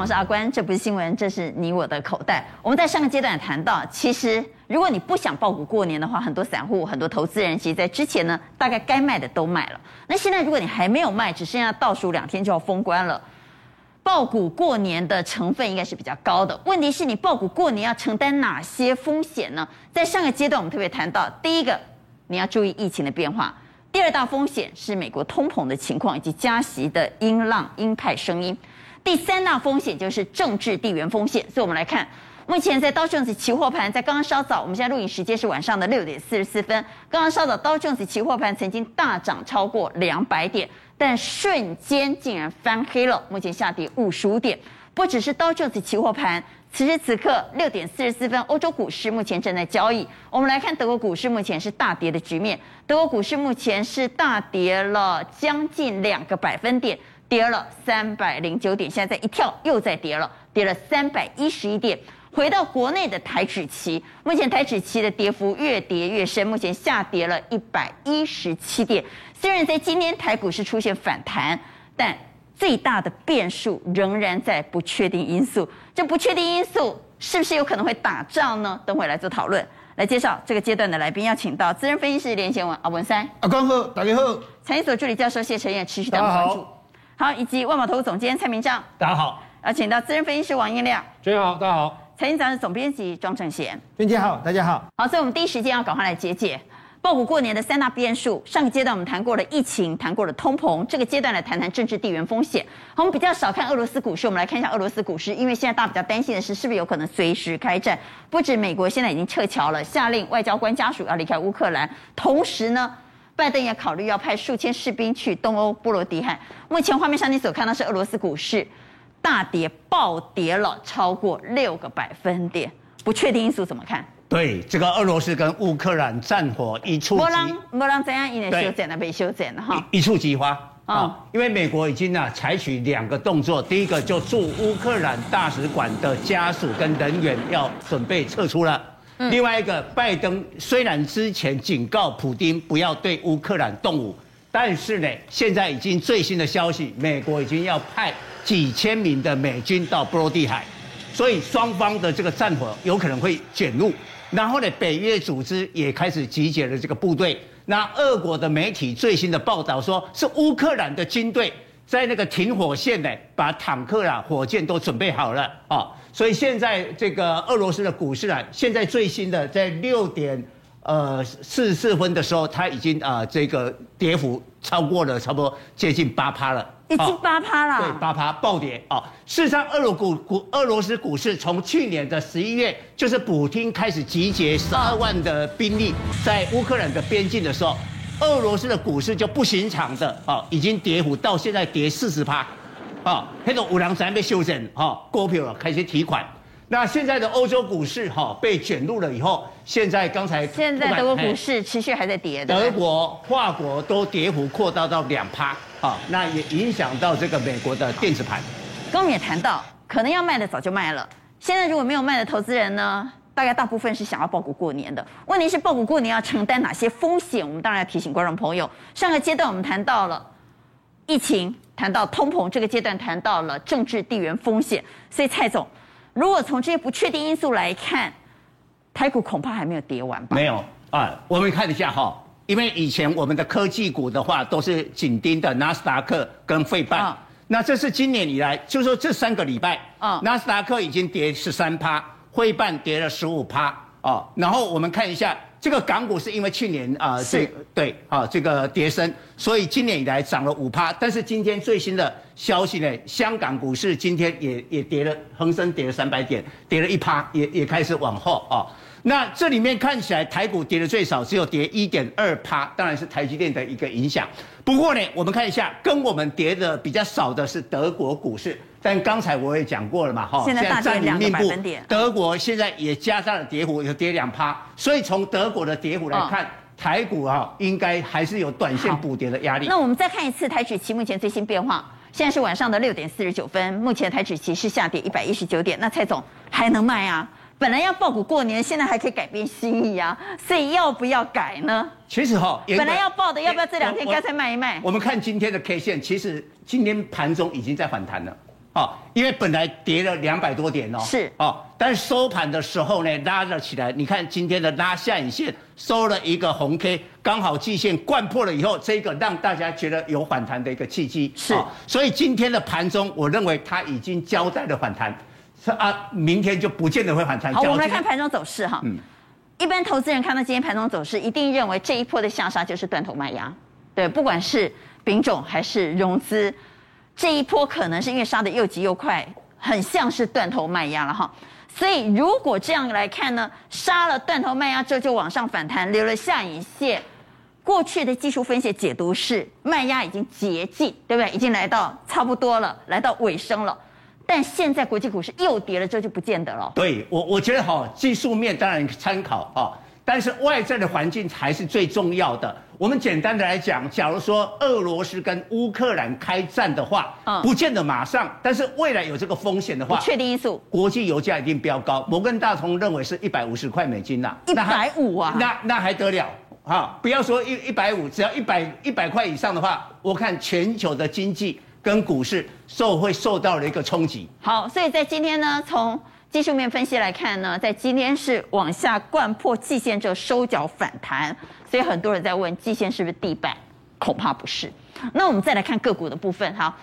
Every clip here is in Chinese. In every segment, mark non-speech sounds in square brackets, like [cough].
我是阿关，这不是新闻，这是你我的口袋。我们在上个阶段谈到，其实如果你不想抱股过年的话，很多散户、很多投资人，其实在之前呢，大概该卖的都卖了。那现在如果你还没有卖，只剩下倒数两天就要封关了，抱股过年的成分应该是比较高的。问题是你抱股过年要承担哪些风险呢？在上个阶段我们特别谈到，第一个你要注意疫情的变化，第二大风险是美国通膨的情况以及加息的音浪鹰派声音。第三大风险就是政治地缘风险，所以我们来看，目前在道琼斯期货盘，在刚刚稍早，我们现在录影时间是晚上的六点四十四分，刚刚稍早道琼斯期货盘曾经大涨超过两百点，但瞬间竟然翻黑了，目前下跌五十五点。不只是道琼斯期货盘，此时此刻六点四十四分，欧洲股市目前正在交易。我们来看德国股市，目前是大跌的局面，德国股市目前是大跌了将近两个百分点。跌了三百零九点，现在再一跳又再跌了，跌了三百一十一点。回到国内的台指期，目前台指期的跌幅越跌越深，目前下跌了一百一十七点。虽然在今天台股是出现反弹，但最大的变数仍然在不确定因素。这不确定因素是不是有可能会打仗呢？等会来做讨论。来介绍这个阶段的来宾，要请到资深分析师连贤文阿文三，阿光好，大家好。财经所助理教授谢晨彦持续带我们关注。好，以及万宝投资总监蔡明章，大家好；啊请到资深分析师王英亮，主持人好，大家好；财经杂志总编辑庄正贤，编辑好，大家好。好，所以我们第一时间要赶快来解解报股过年的三大变数。上个阶段我们谈过了疫情，谈过了通膨，这个阶段来谈谈政治地缘风险。好，我们比较少看俄罗斯股市，我们来看一下俄罗斯股市，因为现在大家比较担心的是，是不是有可能随时开战？不止美国现在已经撤侨了，下令外交官家属要离开乌克兰，同时呢。拜登也考虑要派数千士兵去东欧波罗的海。目前画面上你所看到是俄罗斯股市大跌，暴跌了超过六个百分点。不确定因素怎么看？对，这个俄罗斯跟乌克兰战火一触即，没人没人怎样，因为修剪了被修剪了哈，一触即发啊、哦！因为美国已经呢采取两个动作，第一个就驻乌克兰大使馆的家属跟人员要准备撤出了。另外一个，拜登虽然之前警告普丁不要对乌克兰动武，但是呢，现在已经最新的消息，美国已经要派几千名的美军到波罗的海，所以双方的这个战火有可能会卷入。然后呢，北约组织也开始集结了这个部队。那俄国的媒体最新的报道说，是乌克兰的军队在那个停火线呢，把坦克啊、火箭都准备好了啊。所以现在这个俄罗斯的股市啊，现在最新的在六点呃四十四分的时候，它已经啊、呃、这个跌幅超过了差不多接近八趴了，已经八趴了，对，八趴暴跌啊。事实上，俄罗股股俄罗斯股市从去年的十一月，就是普丁开始集结十二万的兵力在乌克兰的边境的时候，俄罗斯的股市就不寻常的啊，已经跌幅到现在跌四十趴。啊，那种五粮液被修正，哈，股票开始提款。那现在的欧洲股市哈被卷入了以后，现在刚才现在德国股市持续还在跌的，德国、法国都跌幅扩大到两趴，啊，那也影响到这个美国的电子盘。刚刚也谈到，可能要卖的早就卖了，现在如果没有卖的投资人呢，大概大部分是想要爆股过年的。问题是爆股过年要承担哪些风险？我们当然要提醒观众朋友，上个阶段我们谈到了疫情。谈到通膨这个阶段，谈到了政治地缘风险，所以蔡总，如果从这些不确定因素来看，台股恐怕还没有跌完吧？没有啊，我们看一下哈，因为以前我们的科技股的话都是紧盯的纳斯达克跟费半，哦、那这是今年以来，就是说这三个礼拜啊，纳、哦、斯达克已经跌十三趴，费半跌了十五趴啊，然后我们看一下。这个港股是因为去年啊，这、呃、对啊，这个跌升，所以今年以来涨了五趴。但是今天最新的消息呢，香港股市今天也也跌了，恒生跌了三百点，跌了一趴，也也开始往后啊。那这里面看起来台股跌的最少，只有跌一点二趴，当然是台积电的一个影响。不过呢，我们看一下，跟我们跌的比较少的是德国股市。但刚才我也讲过了嘛，哈，现在大跌两个百分点。德国现在也加上了跌幅，有跌两趴。所以从德国的跌幅来看，哦、台股啊，应该还是有短线补跌的压力。那我们再看一次台指期目前最新变化，现在是晚上的六点四十九分，目前台指期是下跌一百一十九点。那蔡总还能卖啊？本来要报股过年，现在还可以改变心意啊，所以要不要改呢？其实哈，本来要报的，要不要这两天干脆卖一卖？我们看今天的 K 线，其实今天盘中已经在反弹了。哦，因为本来跌了两百多点哦，是哦，但是收盘的时候呢，拉了起来。你看今天的拉下影线收了一个红 K，刚好季线贯破了以后，这个让大家觉得有反弹的一个契机。是、哦，所以今天的盘中，我认为它已经交代了反弹，是啊，明天就不见得会反弹。好，我们来看盘中走势哈。嗯，一般投资人看到今天盘中走势，一定认为这一波的下杀就是断头卖压。对，不管是丙种还是融资。这一波可能是因为杀得又急又快，很像是断头卖压了哈。所以如果这样来看呢，杀了断头卖压之后就往上反弹，留了下影线。过去的技术分析解读是卖压已经竭尽，对不对？已经来到差不多了，来到尾声了。但现在国际股市又跌了，这就不见得了。对我，我觉得哈，技术面当然参考啊。但是外在的环境才是最重要的。我们简单的来讲，假如说俄罗斯跟乌克兰开战的话，嗯，不见得马上，但是未来有这个风险的话，不确定因素，国际油价一定飙高。摩根大通认为是一百五十块美金呐，一百五啊，那那还得了？啊，不要说一一百五，只要一百一百块以上的话，我看全球的经济跟股市受会受到了一个冲击。好，所以在今天呢，从技术面分析来看呢，在今天是往下掼破季线之后收脚反弹，所以很多人在问季线是不是地板？恐怕不是。那我们再来看个股的部分，哈，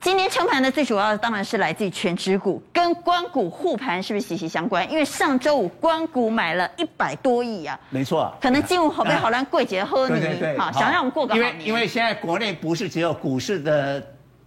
今天撑盘的最主要的当然是来自于全指股，跟关股护盘是不是息息相关？因为上周五关股买了一百多亿啊，没错，可能进入好杯好蓝柜姐喝你，好想让我们过个好年。因为因为现在国内不是只有股市的。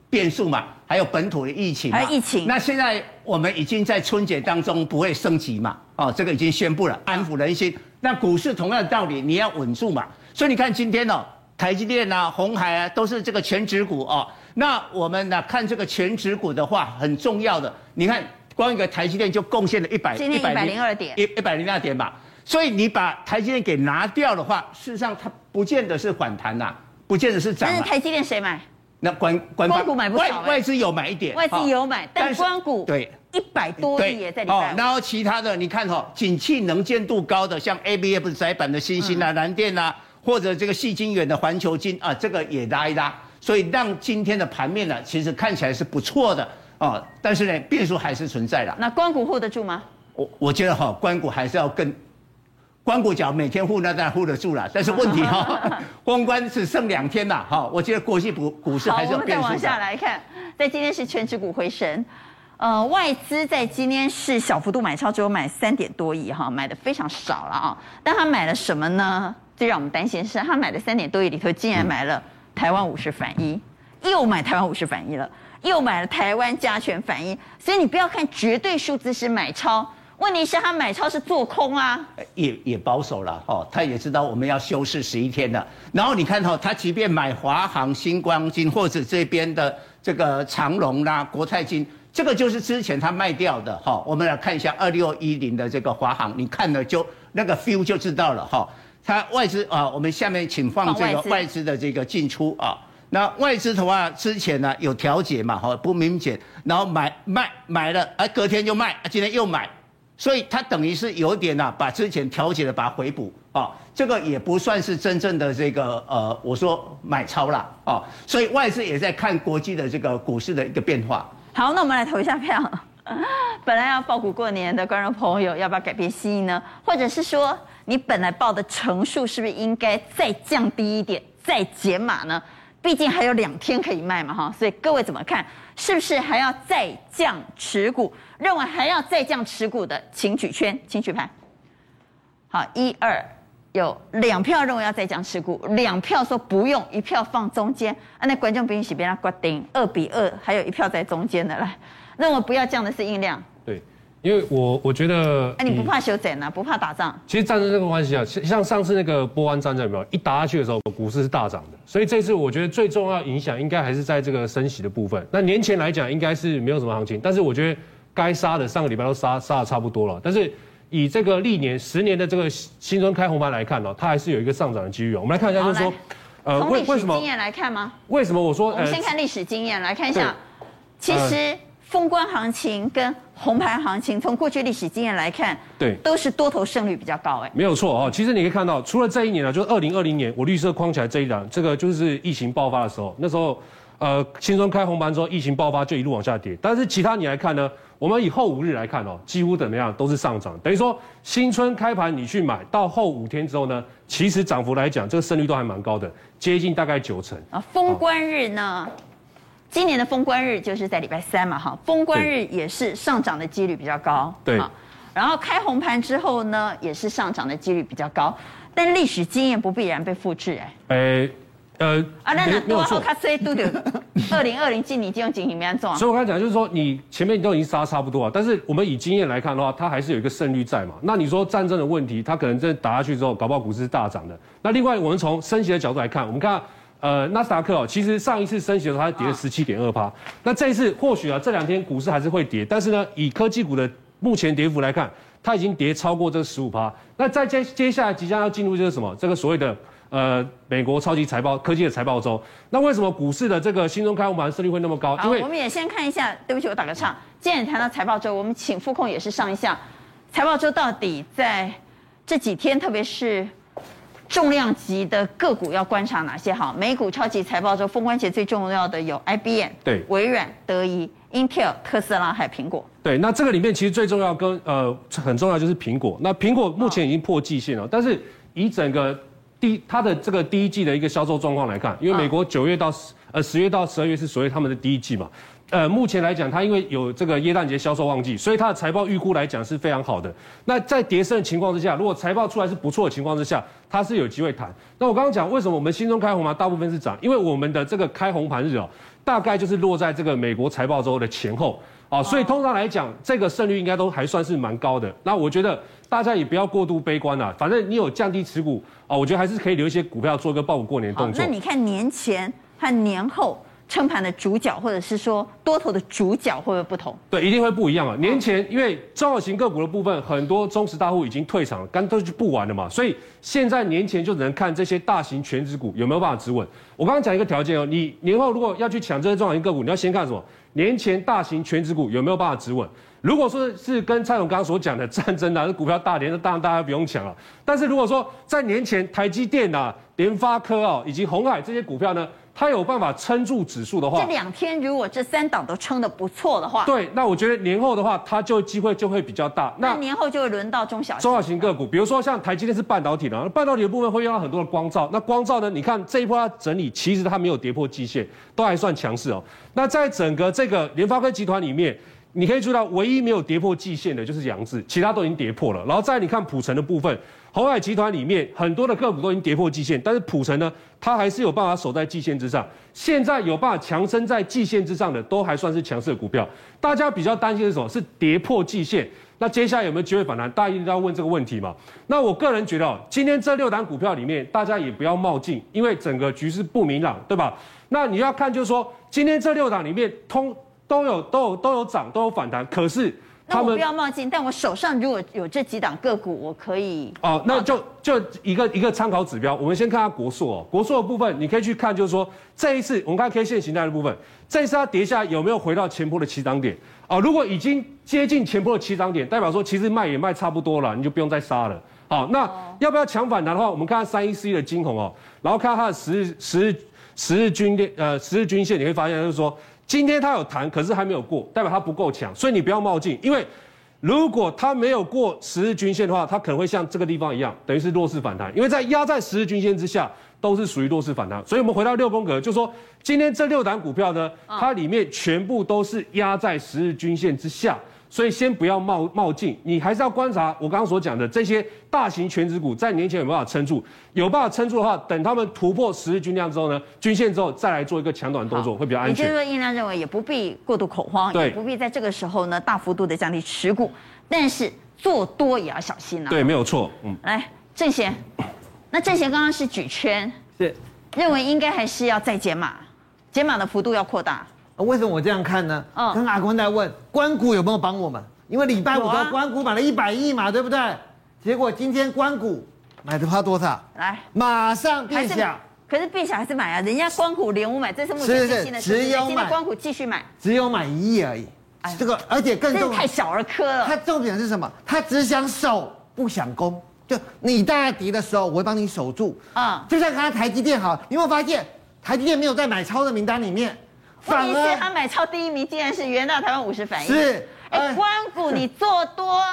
变数嘛，还有本土的疫情，嘛疫情。那现在我们已经在春节当中不会升级嘛，哦，这个已经宣布了，安抚人心。那股市同样的道理，你要稳住嘛。所以你看今天哦，台积电啊、红海啊，都是这个全指股哦。那我们呢看这个全指股的话，很重要的，你看光一个台积电就贡献了一百一百零二点，一一百零二点吧。所以你把台积电给拿掉的话，事实上它不见得是反弹呐，不见得是涨。但是台积电谁买？那官官官股买不少，欸，外资有买一点，外资有买，但官股对一百多亿也在里面。哦，然后其他的你看哈，景气能见度高的，像 ABF 窄板的星星啊、蓝电啊，或者这个细晶远的环球金啊，这个也拉一拉，所以让今天的盘面呢，其实看起来是不错的哦。但是呢，变数还是存在的。那官股护得住吗？我我觉得哈，官股还是要更。光谷角每天护那当然护得住了，但是问题哈，[laughs] 封关只剩两天了哈，我觉得国际股股市还是有变数。好，我们再往下来看，在今天是全指股回升，呃，外资在今天是小幅度买超，只有买三点多亿哈，买的非常少了啊。但他买了什么呢？最让我们担心是，他买的三点多亿里头，竟然买了台湾五十反一，又买台湾五十反一了，又买了台湾加权反一，所以你不要看绝对数字是买超。问题是，他买超是做空啊，也也保守了哦。他也知道我们要休市十一天了。然后你看哈，他即便买华航、新光金或者这边的这个长隆啦、国泰金，这个就是之前他卖掉的哈。我们来看一下二六一零的这个华航，你看了就那个 feel 就知道了哈。他外资啊，我们下面请放这个外资的这个进出啊。那外资的话，之前呢有调节嘛哈，不明显，然后买卖买了，哎，隔天就卖，今天又买。所以它等于是有点呐、把之前调节的把它回补啊，这个也不算是真正的这个呃，我说买超了啊，所以外资也在看国际的这个股市的一个变化。好，那我们来投一下票。[laughs] 本来要抱股过年的观众朋友，要不要改变心意呢？或者是说，你本来报的成数是不是应该再降低一点，再减码呢？毕竟还有两天可以卖嘛，哈，所以各位怎么看？是不是还要再降持股？认为还要再降持股的，请举圈，请举牌。好，一二，有两票认为要再降持股，两票说不用，一票放中间。啊，那观众不允许别人决定，二比二，还有一票在中间的，来，认为不要降的是印量。对。因为我我觉得，哎，你不怕修整啊？不怕打仗？其实战争这个关系啊，像上次那个波湾战争有没有？一打下去的时候，股市是大涨的。所以这次我觉得最重要影响应该还是在这个升息的部分。那年前来讲应该是没有什么行情，但是我觉得该杀的上个礼拜都杀杀的差不多了。但是以这个历年十年的这个新春开红盘来看呢，它还是有一个上涨的机遇。我们来看一下，就是说，呃，为为什么？经验来看吗？为什么我说？我们先看历史经验来看一下，其实。封关行情跟红盘行情，从过去历史经验来看，对，都是多头胜率比较高，哎，没有错哦。其实你可以看到，除了这一年呢，就是二零二零年我绿色框起来这一档，这个就是疫情爆发的时候，那时候，呃，新春开红盘之后，疫情爆发就一路往下跌。但是其他你来看呢，我们以后五日来看哦，几乎怎么样都是上涨。等于说新春开盘你去买到后五天之后呢，其实涨幅来讲，这个胜率都还蛮高的，接近大概九成。啊，封关日呢，今年的封关日就是在礼拜三嘛，哈，封关日也是上涨的几率比较高。对。然后开红盘之后呢，也是上涨的几率比较高，但历史经验不必然被复制，哎。哎。呃，啊，那那多好卡衰都的，二零二零今年这种情形没安装。所以我刚才讲就是说，你前面你都已经杀差不多了，但是我们以经验来看的话，它还是有一个胜率在嘛。那你说战争的问题，它可能真的打下去之后，搞不好股市是大涨的。那另外，我们从升息的角度来看，我们看呃纳斯达克哦，其实上一次升息的时候，它跌了十七点二趴。那这一次或许啊，这两天股市还是会跌，但是呢，以科技股的目前跌幅来看，它已经跌超过这个十五趴。那在接接下来即将要进入就是什么？这个所谓的。呃，美国超级财报科技的财报周，那为什么股市的这个新中开红盘胜率会那么高？好，因为我们也先看一下。对不起，我打个岔。既然谈到财报周，我们请副控也是上一下财报周到底在这几天，特别是重量级的个股要观察哪些？好，美股超级财报周封关前最重要的有 IBM、对，微软、德仪、Intel、特斯拉还有苹果。对，那这个里面其实最重要跟呃很重要就是苹果。那苹果目前已经破季线了，但是以整个第它的这个第一季的一个销售状况来看，因为美国九月到十呃十月到十二月是所谓他们的第一季嘛，呃目前来讲，它因为有这个耶诞节销售旺季，所以它的财报预估来讲是非常好的。那在跌升的情况之下，如果财报出来是不错的情况之下，它是有机会谈。那我刚刚讲为什么我们新中开红盘大部分是涨，因为我们的这个开红盘日哦，大概就是落在这个美国财报周的前后。啊，所以通常来讲，这个胜率应该都还算是蛮高的。那我觉得大家也不要过度悲观了，反正你有降低持股啊，我觉得还是可以留一些股票做一个报复过年动作。那你看年前和年后撑盘的主角，或者是说多头的主角会不会不同？对，一定会不一样啊。年前因为中小型个股的部分，很多中实大户已经退场了，干脆就不玩了嘛。所以现在年前就只能看这些大型全值股有没有办法止稳。我刚刚讲一个条件哦，你年后如果要去抢这些中小型个股，你要先看什么？年前大型全值股有没有办法止稳？如果说是跟蔡总刚刚所讲的战争啊，这股票大跌，那当然大家不用抢了。但是如果说在年前台积电啊、联发科啊以及鸿海这些股票呢，它有办法撑住指数的话，这两天如果这三档都撑得不错的话，对，那我觉得年后的话，它就机会就会比较大。那年后就会轮到中小型中小型个股，比如说像台积电是半导体的，半导体的部分会用到很多的光照。那光照呢？你看这一波它整理，其实它没有跌破季线，都还算强势哦。那在整个这个联发科集团里面，你可以注意到，唯一没有跌破季线的就是扬子，其他都已经跌破了。然后再你看普成的部分，鸿海集团里面很多的个股都已经跌破季线，但是普成呢，它还是有办法守在季线之上。现在有办法强升在季线之上的，都还算是强势的股票。大家比较担心的是什么？是跌破季线。那接下来有没有机会反弹？大家一定要问这个问题嘛。那我个人觉得，今天这六档股票里面，大家也不要冒进，因为整个局势不明朗，对吧？那你要看，就是说，今天这六档里面，通都有都有都有涨，都有反弹。可是那我不要冒进，但我手上如果有这几档个股，我可以哦，那就就一个一个参考指标。我们先看下国硕哦，国硕的部分，你可以去看，就是说这一次我们看 K 线形态的部分，这一次它跌下来有没有回到前波的起涨点？哦，如果已经接近前波的起涨点，代表说其实卖也卖差不多了，你就不用再杀了。好，那要不要抢反弹的话，我们看三一四一的金红哦，然后看它的十日十日。十日均线，呃，十日均线你会发现，就是说，今天它有弹，可是还没有过，代表它不够强，所以你不要冒进，因为如果它没有过十日均线的话，它可能会像这个地方一样，等于是弱势反弹，因为在压在十日均线之下，都是属于弱势反弹。所以我们回到六宫格，就说，今天这六档股票呢，它里面全部都是压在十日均线之下。所以先不要冒冒进，你还是要观察我刚刚所讲的这些大型全值股在年前有没有办法撑住，有办法撑住的话，等他们突破十日均量之后呢，均线之后再来做一个抢短动作会比较安全。也就是说，印量认为也不必过度恐慌，也不必在这个时候呢大幅度的降低持股，但是做多也要小心啊。对，没有错。嗯，来正贤，那正贤刚刚是举圈，是认为应该还是要再减码，减码的幅度要扩大。为什么我这样看呢？嗯，跟阿公在问，关谷有没有帮我们？因为礼拜五的关谷买了一百亿嘛，对不对？结果今天关谷买的花多少？来，马上变小。可是变小还是买啊？人家关谷连五买，这是目前最新的。只有买关谷继续买，只有买一亿而已。哎，这个而且更重，太小儿科了。他重点是什么？他只想守，不想攻。就你大敌的时候，我会帮你守住。啊，就像刚才台积电好，你有没有发现台积电没有在买超的名单里面？反而他买超第一名竟然是元大台湾五十反应。是，哎，关谷 [laughs] 你做多，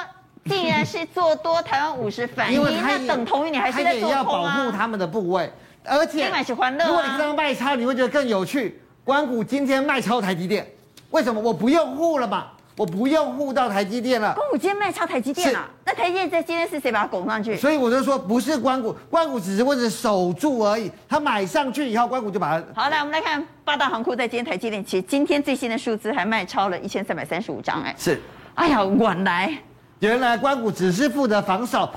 竟然是做多台湾五十反应，那等同于你还是在做空啊。要保护他们的部位，而且买是欢乐、啊。如果你这样卖超，你会觉得更有趣。关谷今天卖超台积电，为什么？我不用护了嘛。我不用护到台积电了。光谷今天卖超台积电啊？那台积电在今天是谁把它拱上去？所以我就说不是光谷，光谷只是为了守住而已。他买上去以后，光谷就把它。好，来我们来看八大行库在今天台积电，其实今天最新的数字还卖超了一千三百三十五张，哎，是。哎呀，原来原来关谷只是负责防守。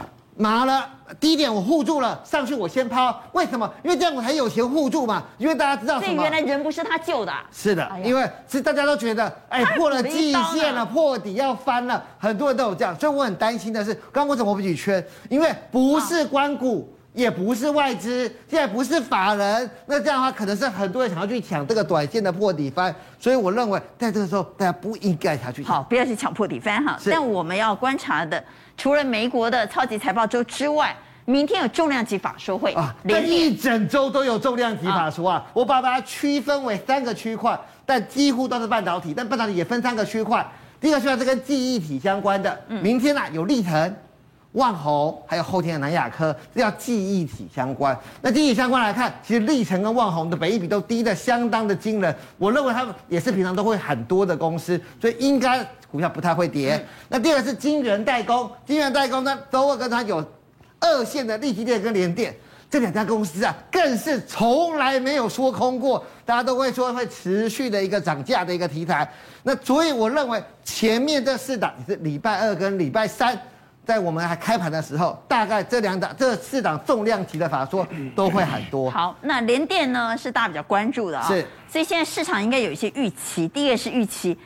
麻了，低点我护住了，上去我先抛，为什么？因为这样我才有钱护住嘛。因为大家知道什么？所以原来人不是他救的、啊。是的，哎、因为是大家都觉得，哎，破了季线了，破底要翻了，很多人都有这样，所以我很担心的是，刚刚为什么我不举圈？因为不是官股，也不是外资，现在不是法人，那这样的话，可能是很多人想要去抢这个短线的破底翻，所以我认为在这个时候，大家不应该下去抢。好，不要去抢破底翻哈。但我们要观察的。除了美国的超级财报周之外，明天有重量级法说会啊，连一整周都有重量级法说啊。我把它区分为三个区块，但几乎都是半导体，但半导体也分三个区块。第一个区块是跟记忆体相关的，明天啊有立腾、旺宏，还有后天的南亚科，这叫记忆体相关。那记忆体相关来看，其实力腾跟万宏的本益比都低的相当的惊人。我认为他们也是平常都会很多的公司，所以应该。股票不太会跌。嗯、那第二个是晶圆代工，晶圆代工呢，都会跟它有二线的立积电跟联电这两家公司啊，更是从来没有说空过，大家都会说会持续的一个涨价的一个题材。那所以我认为前面这四档是礼拜二跟礼拜三，在我们还开盘的时候，大概这两档这四档重量级的法说 [clears throat] 都会很多。好，那联电呢是大家比较关注的啊、哦，是，所以现在市场应该有一些预期。第一个是预期。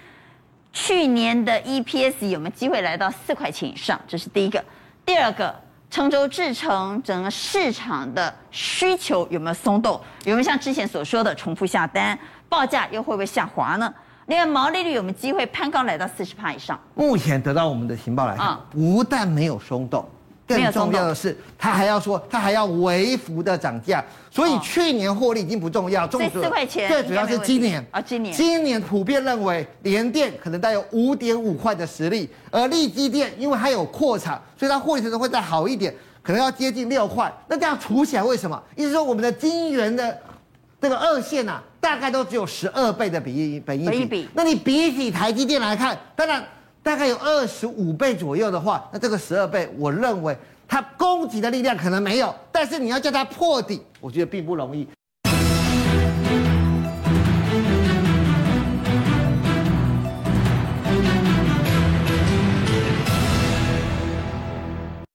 去年的 EPS 有没有机会来到四块钱以上？这是第一个。第二个，成州制成整个市场的需求有没有松动？有没有像之前所说的重复下单？报价又会不会下滑呢？另外，毛利率有没有机会攀高来到四十帕以上？目前得到我们的情报来看，不但没有松动。更重要的是，他还要说，他还要微幅的涨价，所以去年获利已经不重要，重要四块钱，最主要是今年啊，今年今年普遍认为联电可能带有五点五块的实力，而力基电因为它有扩产，所以它获利程度会再好一点，可能要接近六块。那这样除起来为什么？意思说我们的晶圆的这个二线啊，大概都只有十二倍的比益本益比，那你比起台积电来看，当然。大概有二十五倍左右的话，那这个十二倍，我认为它攻击的力量可能没有，但是你要叫它破底，我觉得并不容易。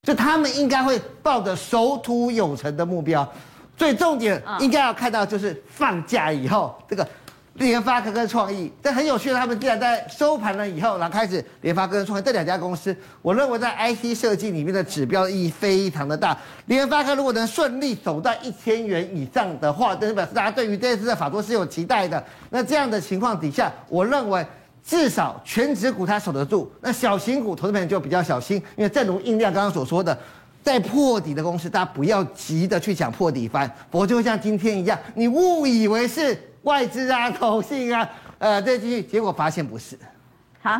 就他们应该会抱着守土有成的目标，最重点应该要看到就是放假以后这个。联发科跟创意，这很有趣的。他们竟然在收盘了以后，然后开始联发科跟创意这两家公司，我认为在 IC 设计里面的指标意义非常的大。联发科如果能顺利走到一千元以上的话，这表示大家对于这次的法说是有期待的。那这样的情况底下，我认为至少全职股它守得住。那小型股投资朋友就比较小心，因为正如印量刚刚所说的，在破底的公司，大家不要急着去抢破底翻，否则就像今天一样，你误以为是。外资啊，投信啊，呃，这些结果发现不是。好，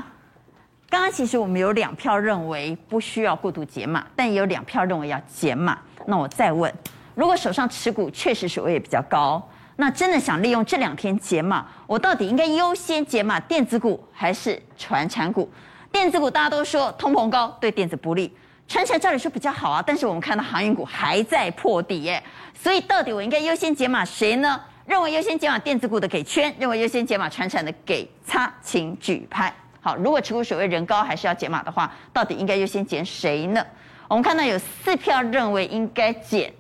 刚刚其实我们有两票认为不需要过度解码，但也有两票认为要解码。那我再问，如果手上持股确实水位也比较高，那真的想利用这两天解码，我到底应该优先解码电子股还是传产股？电子股大家都说通膨高对电子不利，传产照理说比较好啊，但是我们看到航运股还在破底耶，所以到底我应该优先解码谁呢？认为优先解码电子股的给圈，认为优先解码传产的给叉，请举牌。好，如果持股水位人高，还是要解码的话，到底应该优先减谁呢？我们看到有四票认为应该减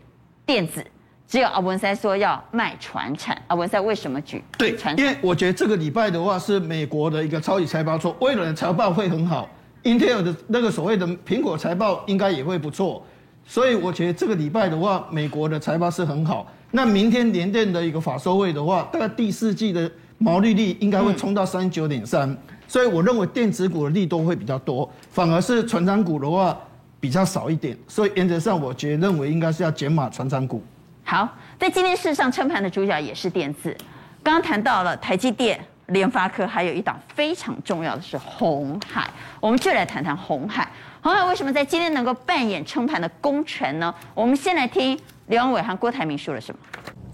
电子，只有阿文塞说要卖传产。阿文塞为什么举？对，因为我觉得这个礼拜的话是美国的一个超级财报，说微软的财报会很好，Intel 的那个所谓的苹果财报应该也会不错，所以我觉得这个礼拜的话，美国的财报是很好。那明天联电的一个法收会的话，大概第四季的毛利率应该会冲到三十九点三，所以我认为电子股的利多会比较多，反而是传产股的话比较少一点，所以原则上我觉得认为应该是要减码传产股。好，在今天事实上撑盘的主角也是电子，刚刚谈到了台积电、联发科，还有一档非常重要的是红海，我们就来谈谈红海。红海为什么在今天能够扮演撑盘的功臣呢？我们先来听刘扬伟和郭台铭说了什么。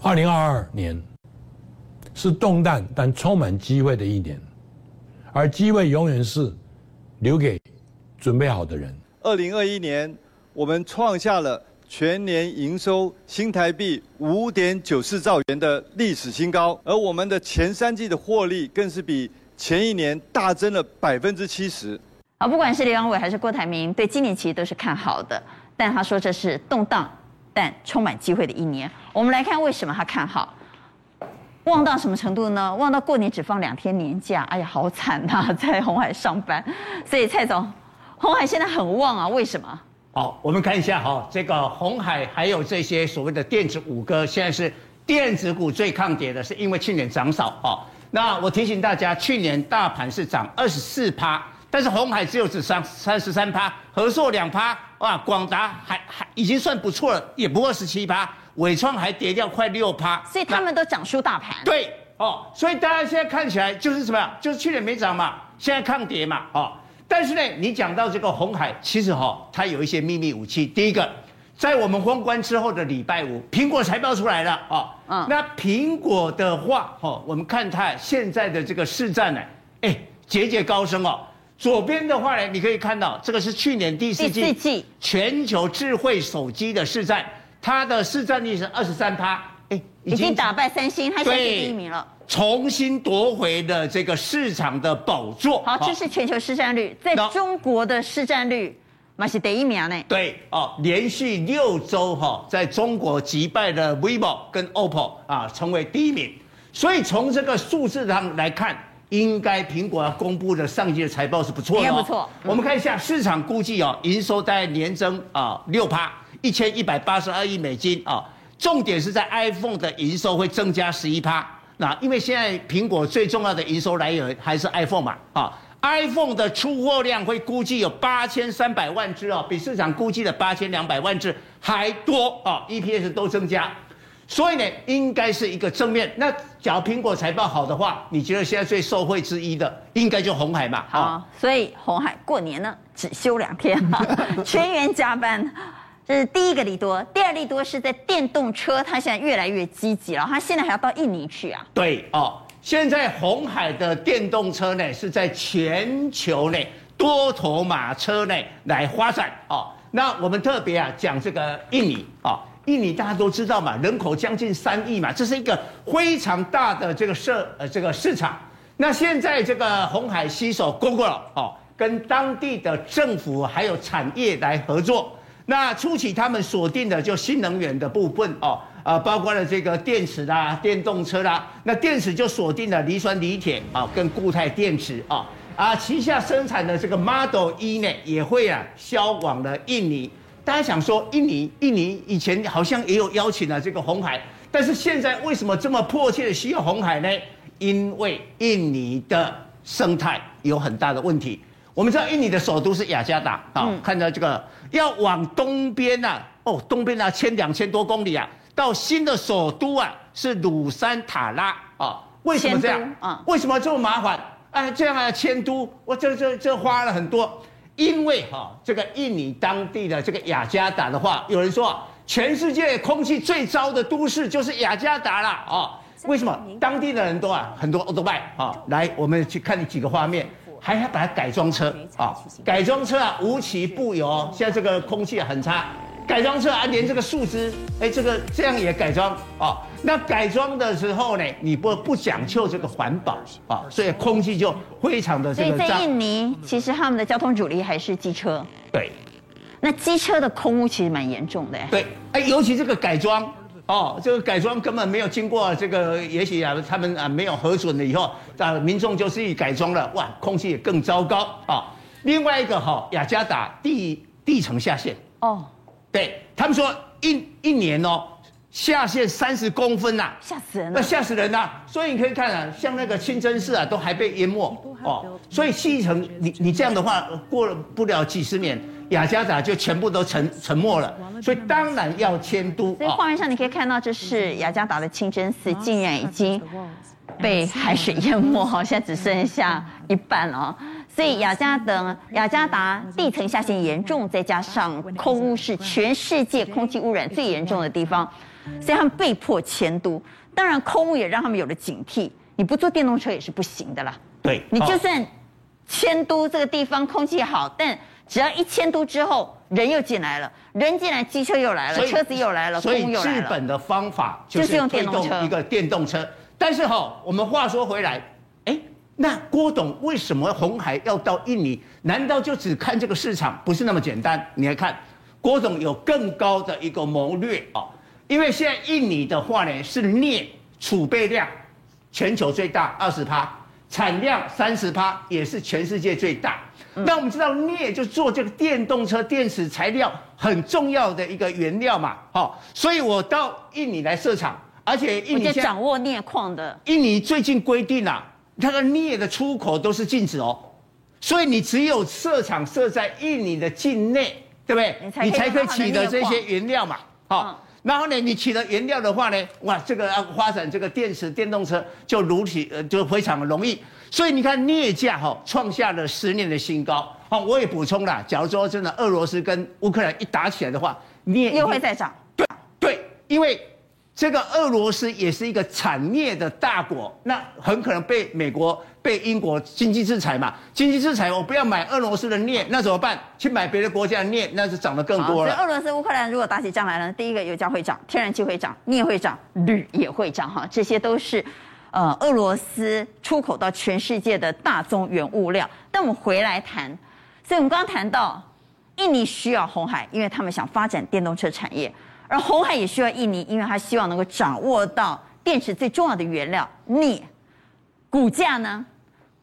二零二二年是动荡但充满机会的一年，而机会永远是留给准备好的人。二零二一年，我们创下了全年营收新台币五点九四兆元的历史新高，而我们的前三季的获利更是比前一年大增了百分之七十。啊，不管是刘扬伟还是郭台铭，对今年其实都是看好的，但他说这是动荡但充满机会的一年。我们来看为什么他看好，旺到什么程度呢？旺到过年只放两天年假，哎呀，好惨呐，在红海上班。所以蔡总，红海现在很旺啊，为什么？好，我们看一下哈，这个红海还有这些所谓的电子五哥，现在是电子股最抗跌的，是因为去年涨少哦。那我提醒大家，去年大盘是涨二十四趴，但是红海只有只涨三十三趴，合硕两趴，哇，广达还还已经算不错了，也不过十七趴，纬创还跌掉快六趴，所以他们都涨输大盘。对哦，所以大家现在看起来就是什么呀？就是去年没涨嘛，现在抗跌嘛，哦。但是呢，你讲到这个红海，其实哈、哦，它有一些秘密武器。第一个，在我们封关之后的礼拜五，苹果财报出来了啊。哦嗯、那苹果的话，哈、哦，我们看它现在的这个市占呢，哎，节节高升哦。左边的话呢，你可以看到，这个是去年第四季，第四季全球智慧手机的市占，它的市占率是二十三趴，哎，已经打败三星，它现在第一名了。重新夺回了这个市场的宝座。好，这是全球市占率，在中国的市占率，那是第一名呢。对哦，连续六周哈，在中国击败了 vivo 跟 OPPO 啊，成为第一名。所以从这个数字上来看，应该苹果要公布的上季的财报是不错的。应该不错。我们看一下市场估计哦，营收大概年增啊六趴，一千一百八十二亿美金啊。重点是在 iPhone 的营收会增加十一趴。那因为现在苹果最重要的营收来源还是 iPhone 嘛，啊，iPhone 的出货量会估计有八千三百万只哦，比市场估计的八千两百万只还多啊，EPS 都增加，所以呢，应该是一个正面。那假如苹果财报好的话，你觉得现在最受惠之一的应该就红海嘛？好，所以红海过年呢只休两天，[laughs] 全员加班。这是第一个利多，第二利多是在电动车，它现在越来越积极了，它现在还要到印尼去啊。对哦，现在红海的电动车呢是在全球内多头马车内来发展哦。那我们特别啊讲这个印尼啊，印尼大家都知道嘛，人口将近三亿嘛，这是一个非常大的这个市呃这个市场。那现在这个红海携手 Google 哦，跟当地的政府还有产业来合作。那初期他们锁定的就新能源的部分哦，啊，包括了这个电池啦、电动车啦。那电池就锁定了磷酸锂铁啊，跟固态电池啊，啊，旗下生产的这个 Model E 呢，也会啊销往了印尼。大家想说，印尼，印尼以前好像也有邀请了这个红海，但是现在为什么这么迫切的需要红海呢？因为印尼的生态有很大的问题。我们知道印尼的首都是雅加达啊，看到这个要往东边呐，哦，东边啊，千两千多公里啊，到新的首都啊是鲁山塔拉啊。为什么这样？啊，为什么这么麻烦？哎，这样啊迁都，我这这这花了很多。因为哈，这个印尼当地的这个雅加达的话，有人说啊全世界空气最糟的都市就是雅加达了啊。为什么？当地的人多啊，很多欧多拜啊。来，我们去看几个画面。还要把它改装车啊，改装车啊，无奇不有。现在这个空气很差，改装车啊，连这个树枝，哎，这个这样也改装啊。那改装的时候呢，你不不讲究这个环保啊，所以空气就非常的这个脏。所以在印尼，其实他们的交通主力还是机车。对，那机车的空污其实蛮严重的。对，哎，尤其这个改装。哦，这个改装根本没有经过这个，也许啊，他们啊没有核准了以后，啊，民众就自己改装了，哇，空气也更糟糕啊、哦。另外一个哈、哦，雅加达地地层下陷哦，对他们说一一年哦下陷三十公分呐、啊，吓死人了，那吓死人呐、啊。所以你可以看啊，像那个清真寺啊，都还被淹没哦。所以细层，你你这样的话，过了不了几十年。雅加达就全部都沉沉没了，所以当然要迁都。所以画面上你可以看到，这是雅加达的清真寺，竟然已经被海水淹没，[laughs] 好像只剩下一半了哦。所以雅加等雅加达地层下陷严重，再加上空污是全世界空气污染最严重的地方，所以他们被迫迁都。当然，空污也让他们有了警惕，你不坐电动车也是不行的啦。对，你就算迁都这个地方空气好，但只要一迁都之后，人又进来了，人进来，机车又来了，车子又来了，所以治本的方法就是用电动车，一个电动车。但是哈，我们话说回来，哎。那郭董为什么红海要到印尼？难道就只看这个市场？不是那么简单。你来看，郭董有更高的一个谋略啊！因为现在印尼的话呢，是镍储备量全球最大二十趴，产量三十趴，也是全世界最大。那我们知道镍就做这个电动车电池材料很重要的一个原料嘛，好，所以我到印尼来设厂，而且印尼掌握镍矿的。印尼最近规定啊。它的镍的出口都是禁止哦，所以你只有设厂设在印尼的境内，对不对？你才可以取得这些原料嘛。好，然后呢，你取得原料的话呢，哇，这个要发展这个电池电动车就如此呃就非常的容易。所以你看镍价哈创下了十年的新高。好，我也补充了，假如说真的俄罗斯跟乌克兰一打起来的话，镍又会再涨。对对，因为。这个俄罗斯也是一个产镍的大国，那很可能被美国、被英国经济制裁嘛。经济制裁，我不要买俄罗斯的镍，那怎么办？去买别的国家的镍，那是涨得更多了。俄罗斯、乌克兰如果打起仗来了，第一个油价会涨，天然气会涨，镍会涨，铝也会涨哈。这些都是，呃，俄罗斯出口到全世界的大宗原物料。但我们回来谈，所以我们刚刚谈到，印尼需要红海，因为他们想发展电动车产业。而红海也需要印尼，因为他希望能够掌握到电池最重要的原料镍。股价呢？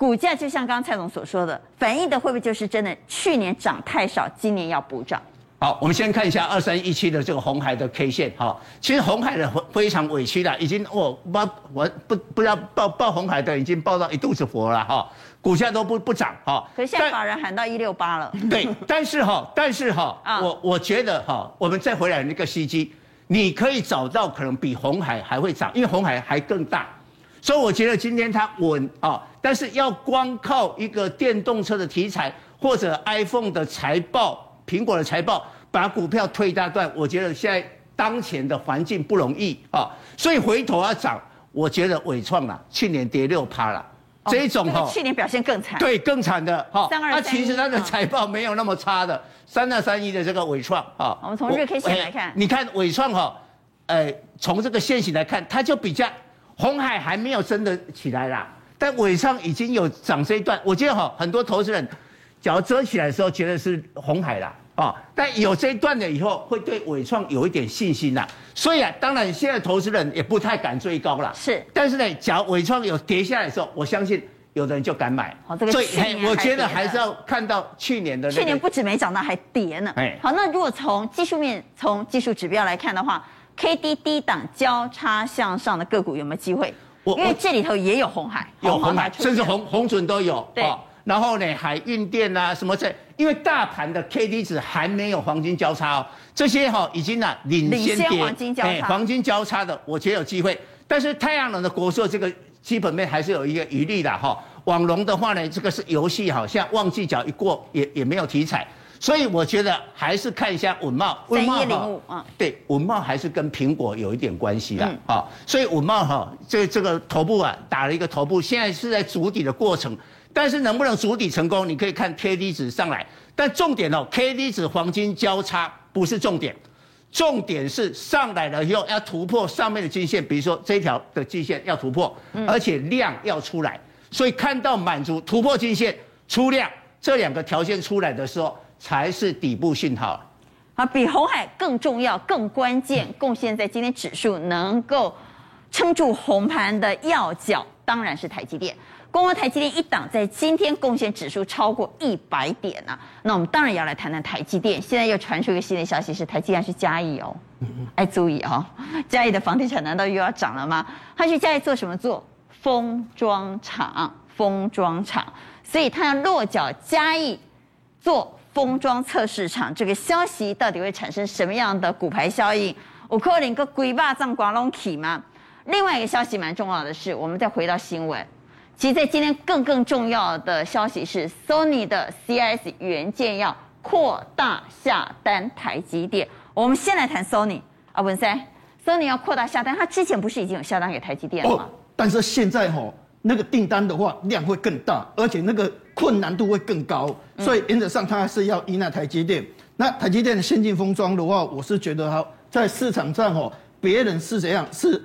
股价就像刚刚蔡总所说的，反映的会不会就是真的？去年涨太少，今年要补涨。好，我们先看一下二三一七的这个红海的 K 线。哈，其实红海的非常委屈了，已经我报我不不知道报报红海的已经报到一肚子火了哈。股价都不不涨哈，可是现在法人喊到一六八了。对，但是哈，但是哈，[laughs] 我我觉得哈，我们再回来那个时机，你可以找到可能比红海还会涨，因为红海还更大，所以我觉得今天它稳啊。但是要光靠一个电动车的题材或者 iPhone 的财报、苹果的财报把股票推一大段，我觉得现在当前的环境不容易啊。所以回头要涨，我觉得伟创啊，去年跌六趴了。这一种哈，去年表现更惨，对，更惨的哈。三二三一，它其实它的财报没有那么差的，三二三一的这个伟创啊。我们从日 K 线来看，你看伟创哈，呃，从这个线型来看，它就比较鸿海还没有升的起来啦，但尾创已经有涨这一段。我觉得哈，很多投资人，假如遮起来的时候，觉得是红海啦。啊，但有这一段了以后，会对伟创有一点信心啦。所以啊，当然现在投资人也不太敢追高了。是，但是呢，假如伟创有跌下来的时候，我相信有的人就敢买。好，这个所以我觉得还是要看到去年的。去年不止没涨到，还跌呢。哎，好，那如果从技术面、从技术指标来看的话，K D 低档交叉向上的个股有没有机会？我因为这里头也有红海，有红海，甚至红红准都有。对。然后呢，海运电啊，什么这？因为大盘的 K D 值还没有黄金交叉哦，这些哈已经呢领先跌，黄金交叉，黄金交叉的，我觉得有机会。但是太阳能的国寿这个基本面还是有一个余力的哈。网龙的话呢，这个是游戏好，像旺季角一过也也没有题材，所以我觉得还是看一下稳懋。稳懋零五啊，对，稳懋还是跟苹果有一点关系的啊。所以稳懋哈，这这个头部啊打了一个头部，现在是在筑底的过程。但是能不能筑底成功，你可以看 K D 值上来。但重点哦，K D 值黄金交叉不是重点，重点是上来了以后要突破上面的均线，比如说这条的均线要突破，而且量要出来。所以看到满足突破均线出量这两个条件出来的时候，才是底部信号。啊，比红海更重要、更关键，贡献在今天指数能够撑住红盘的要角，当然是台积电。光光台积电一档在今天贡献指数超过一百点啊，那我们当然要来谈谈台积电。现在又传出一个新的消息，是台积电去嘉义哦，哎，注意哦，嘉义的房地产难道又要涨了吗？他去嘉义做什么？做封装厂，封装厂，所以他要落脚嘉义做封装测试厂。这个消息到底会产生什么样的骨牌效应？我可能个鬼巴掌刮拢起吗？另外一个消息蛮重要的是，我们再回到新闻。其实，在今天更更重要的消息是，Sony 的 CS 元件要扩大下单台积电。我们先来谈 Sony 啊，文山，Sony 要扩大下单，它之前不是已经有下单给台积电了吗？但是现在哈、那个订单的话量会更大，而且那个困难度会更高，所以原则上它还是要依赖台积电。那台积电的先进封装的话，我是觉得哈，在市场上哦，别人是怎样是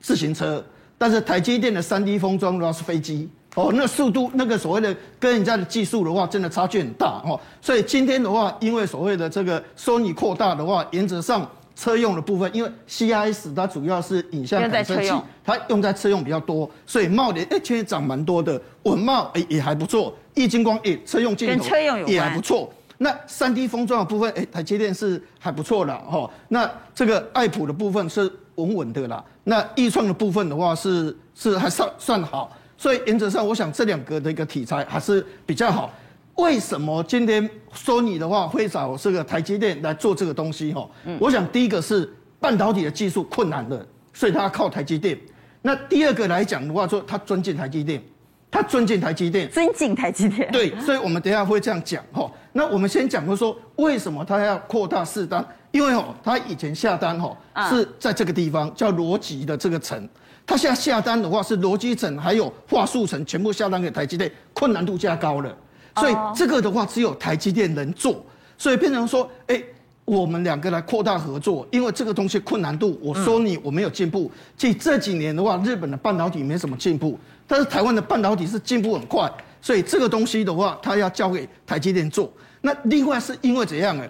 自行车。但是台积电的三 D 封装的话是飞机哦，那速度那个所谓的跟人家的技术的话，真的差距很大哦。所以今天的话，因为所谓的这个 Sony 扩大的话，原则上车用的部分，因为 CIS 它主要是影像感测器，它用在车用比较多，所以茂联哎，其实涨蛮多的，稳茂哎也还不错，易晶光哎车用镜头也还不错。那三 D 封装的部分哎，台积电是还不错的哈。那这个爱普的部分是。稳稳的啦，那易创的部分的话是是还算算好，所以原则上我想这两个的一个题材还是比较好。为什么今天说你的话会找这个台积电来做这个东西？哈，我想第一个是半导体的技术困难的，所以他靠台积电。那第二个来讲的话，说他尊敬台积电，他尊敬台积电，尊敬台积电。对，所以我们等一下会这样讲哈。那我们先讲说说为什么他要扩大试单。因为哦，他以前下单哦是在这个地方叫逻辑的这个层，他现在下单的话是逻辑层还有画素层全部下单给台积电，困难度加高了，所以这个的话只有台积电能做，所以变成说，哎，我们两个来扩大合作，因为这个东西困难度，我说你我没有进步，其实这几年的话，日本的半导体没什么进步，但是台湾的半导体是进步很快，所以这个东西的话，它要交给台积电做。那另外是因为怎样呢？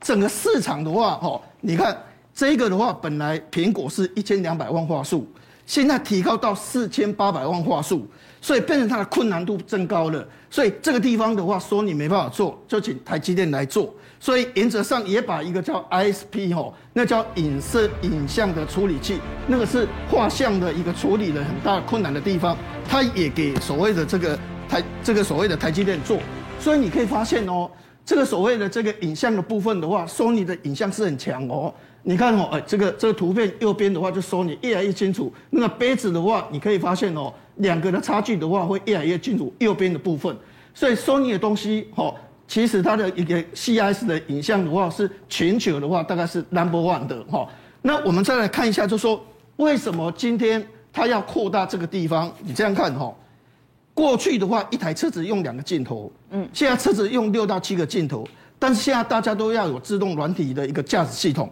整个市场的话，哈，你看这个的话，本来苹果是一千两百万画素，现在提高到四千八百万画素，所以变成它的困难度增高了。所以这个地方的话，说你没办法做，就请台积电来做。所以原则上也把一个叫 ISP 哦，那叫影色影像的处理器，那个是画像的一个处理的很大困难的地方，它也给所谓的这个台这个所谓的台积电做。所以你可以发现哦。这个所谓的这个影像的部分的话索尼的影像是很强哦。你看哦，哎，这个这个图片右边的话就 Sony 越来越清楚。那个杯子的话，你可以发现哦，两个的差距的话会越来越清楚。右边的部分，所以 Sony 的东西哦，其实它的一个 CIS 的影像的话是全球的话大概是 number one 的哈。那我们再来看一下，就说为什么今天它要扩大这个地方？你这样看哈。过去的话，一台车子用两个镜头，嗯，现在车子用六到七个镜头，但是现在大家都要有自动软体的一个驾驶系统。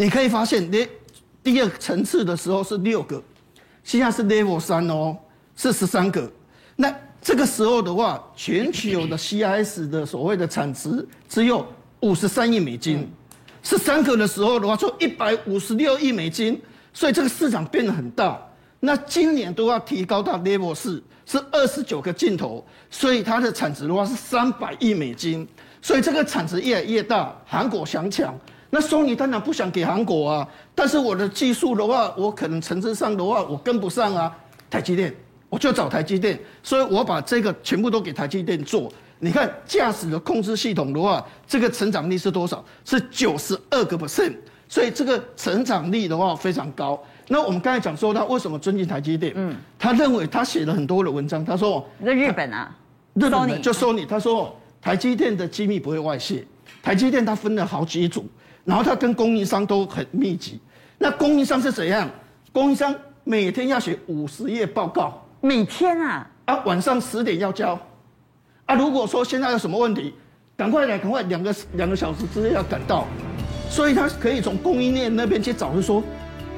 你可以发现，第第二层次的时候是六个，现在是 Level 三哦，是十三个。那这个时候的话，全球的 CIS 的所谓的产值只有五十三亿美金，十三个的时候的话，就一百五十六亿美金，所以这个市场变得很大。那今年都要提高到 Level 四。是二十九个镜头，所以它的产值的话是三百亿美金，所以这个产值越来越大。韩国想抢，那索尼当然不想给韩国啊。但是我的技术的话，我可能层次上的话我跟不上啊。台积电，我就找台积电，所以我把这个全部都给台积电做。你看驾驶的控制系统的话，这个成长率是多少？是九十二个 percent，所以这个成长率的话非常高。那我们刚才讲说他为什么尊敬台积电？嗯，他认为他写了很多的文章，他说在日本啊，日本的就说你，他说台积电的机密不会外泄，台积电它分了好几组，然后他跟供应商都很密集。那供应商是怎样？供应商每天要写五十页报告，每天啊，啊晚上十点要交，啊如果说现在有什么问题，赶快来，赶快两个两个小时之内要赶到，所以他可以从供应链那边去找，就说。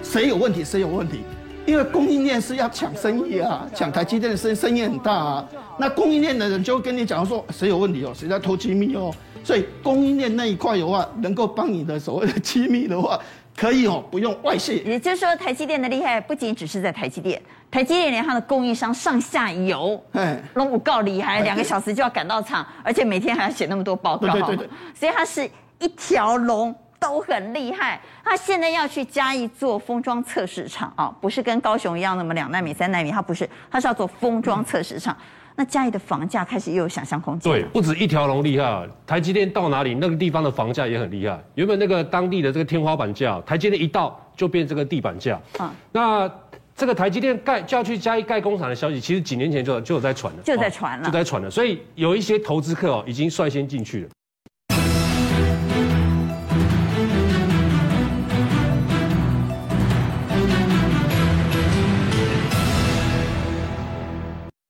谁有问题？谁有问题？因为供应链是要抢生意啊，抢台积电的生生意很大啊。那供应链的人就会跟你讲说，谁有问题哦，谁在偷机密哦。所以供应链那一块的话，能够帮你的所谓的机密的话，可以哦，不用外泄。也就是说，台积电的厉害不仅只是在台积电，台积电连它的供应商上下游，哎，龙五告厉害，两个小时就要赶到厂，[laughs] 而且每天还要写那么多报告，对对对对，所以它是一条龙。都很厉害，他现在要去嘉义做封装测试场啊，不是跟高雄一样那么两纳米、三纳米，他不是，他是要做封装测试场。那嘉义的房价开始又有想象空间。对，不止一条龙厉害，台积电到哪里，那个地方的房价也很厉害。原本那个当地的这个天花板价，台积电一到就变这个地板价。啊，那这个台积电盖就要去嘉义盖工厂的消息，其实几年前就就有在传了，就在传了，就在传了。所以有一些投资客哦，已经率先进去了。